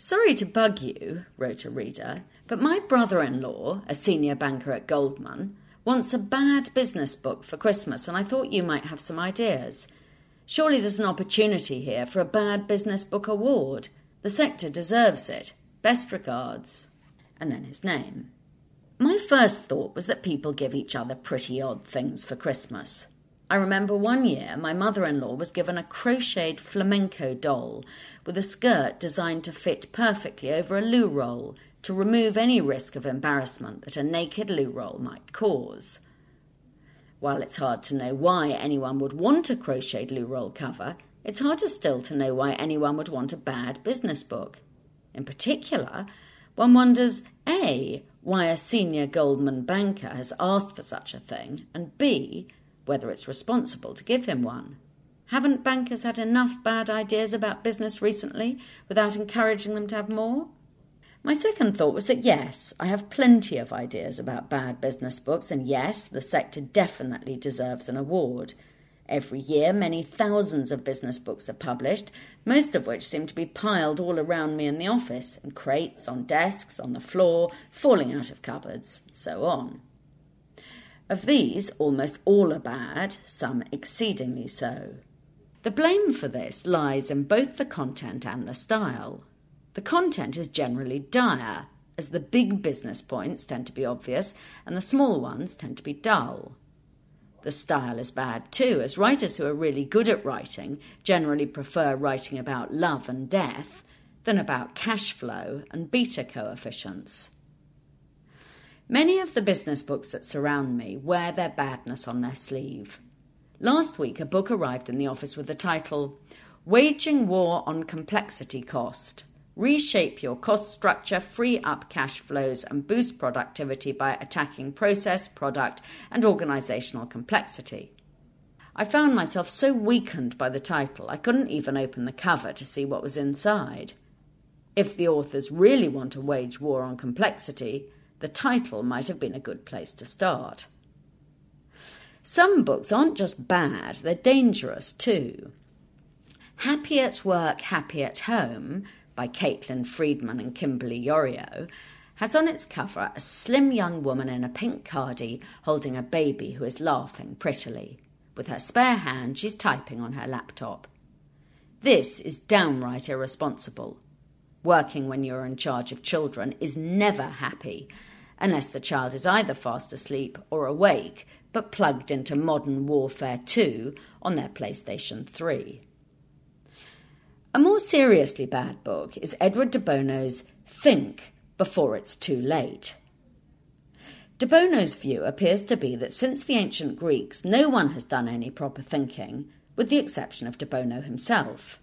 Sorry to bug you, wrote a reader, but my brother in law, a senior banker at Goldman, wants a bad business book for Christmas, and I thought you might have some ideas. Surely there's an opportunity here for a bad business book award. The sector deserves it. Best regards. And then his name. My first thought was that people give each other pretty odd things for Christmas. I remember one year my mother in law was given a crocheted flamenco doll with a skirt designed to fit perfectly over a loo roll to remove any risk of embarrassment that a naked loo roll might cause. While it's hard to know why anyone would want a crocheted loo roll cover, it's harder still to know why anyone would want a bad business book. In particular, one wonders A, why a senior Goldman banker has asked for such a thing, and B, whether it's responsible to give him one. Haven't bankers had enough bad ideas about business recently without encouraging them to have more? My second thought was that yes, I have plenty of ideas about bad business books, and yes, the sector definitely deserves an award. Every year, many thousands of business books are published, most of which seem to be piled all around me in the office, in crates, on desks, on the floor, falling out of cupboards, and so on. Of these, almost all are bad, some exceedingly so. The blame for this lies in both the content and the style. The content is generally dire, as the big business points tend to be obvious and the small ones tend to be dull. The style is bad too, as writers who are really good at writing generally prefer writing about love and death than about cash flow and beta coefficients. Many of the business books that surround me wear their badness on their sleeve. Last week, a book arrived in the office with the title Waging War on Complexity Cost Reshape Your Cost Structure, Free Up Cash Flows, and Boost Productivity by Attacking Process, Product, and Organizational Complexity. I found myself so weakened by the title, I couldn't even open the cover to see what was inside. If the authors really want to wage war on complexity, the title might have been a good place to start. Some books aren't just bad, they're dangerous too. Happy at Work, Happy at Home by Caitlin Friedman and Kimberly Yorio has on its cover a slim young woman in a pink cardi holding a baby who is laughing prettily. With her spare hand, she's typing on her laptop. This is downright irresponsible. Working when you're in charge of children is never happy, unless the child is either fast asleep or awake, but plugged into Modern Warfare 2 on their PlayStation 3. A more seriously bad book is Edward de Bono's Think Before It's Too Late. De Bono's view appears to be that since the ancient Greeks, no one has done any proper thinking, with the exception of de Bono himself.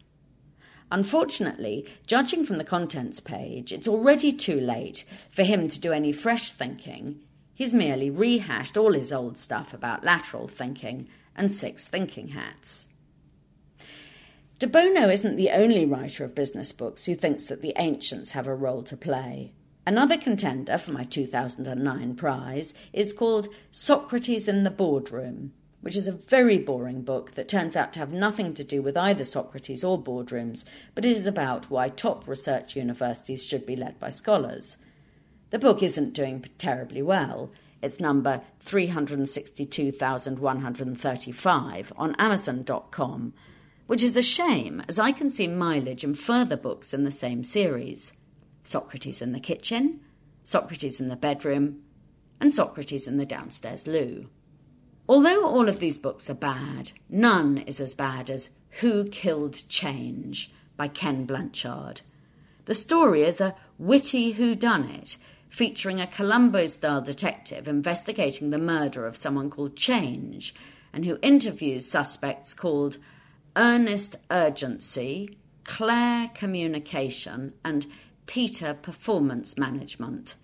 Unfortunately, judging from the contents page, it's already too late for him to do any fresh thinking. He's merely rehashed all his old stuff about lateral thinking and six thinking hats. De Bono isn't the only writer of business books who thinks that the ancients have a role to play. Another contender for my 2009 prize is called Socrates in the Boardroom which is a very boring book that turns out to have nothing to do with either Socrates or boardrooms, but it is about why top research universities should be led by scholars. The book isn't doing terribly well. It's number 362,135 on Amazon.com, which is a shame, as I can see mileage in further books in the same series Socrates in the Kitchen, Socrates in the Bedroom, and Socrates in the Downstairs Loo. Although all of these books are bad, none is as bad as Who Killed Change by Ken Blanchard. The story is a witty whodunit featuring a Columbo style detective investigating the murder of someone called Change and who interviews suspects called Ernest Urgency, Claire Communication, and Peter Performance Management.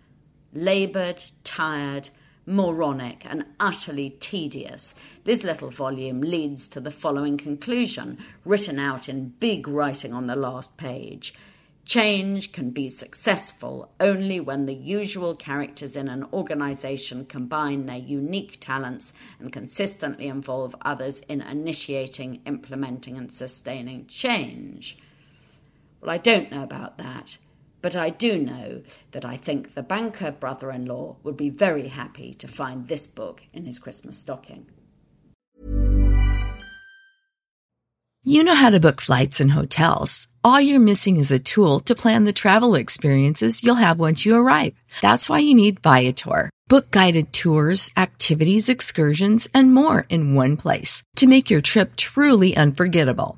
Laboured, tired, moronic, and utterly tedious, this little volume leads to the following conclusion, written out in big writing on the last page. Change can be successful only when the usual characters in an organization combine their unique talents and consistently involve others in initiating, implementing, and sustaining change. Well, I don't know about that. But I do know that I think the banker brother in law would be very happy to find this book in his Christmas stocking. You know how to book flights and hotels. All you're missing is a tool to plan the travel experiences you'll have once you arrive. That's why you need Viator. Book guided tours, activities, excursions, and more in one place to make your trip truly unforgettable.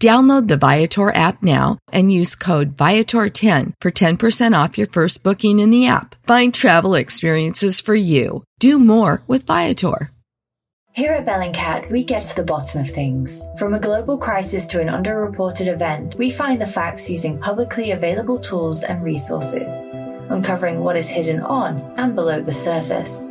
Download the Viator app now and use code Viator10 for 10% off your first booking in the app. Find travel experiences for you. Do more with Viator. Here at Bellingcat, we get to the bottom of things. From a global crisis to an underreported event, we find the facts using publicly available tools and resources, uncovering what is hidden on and below the surface.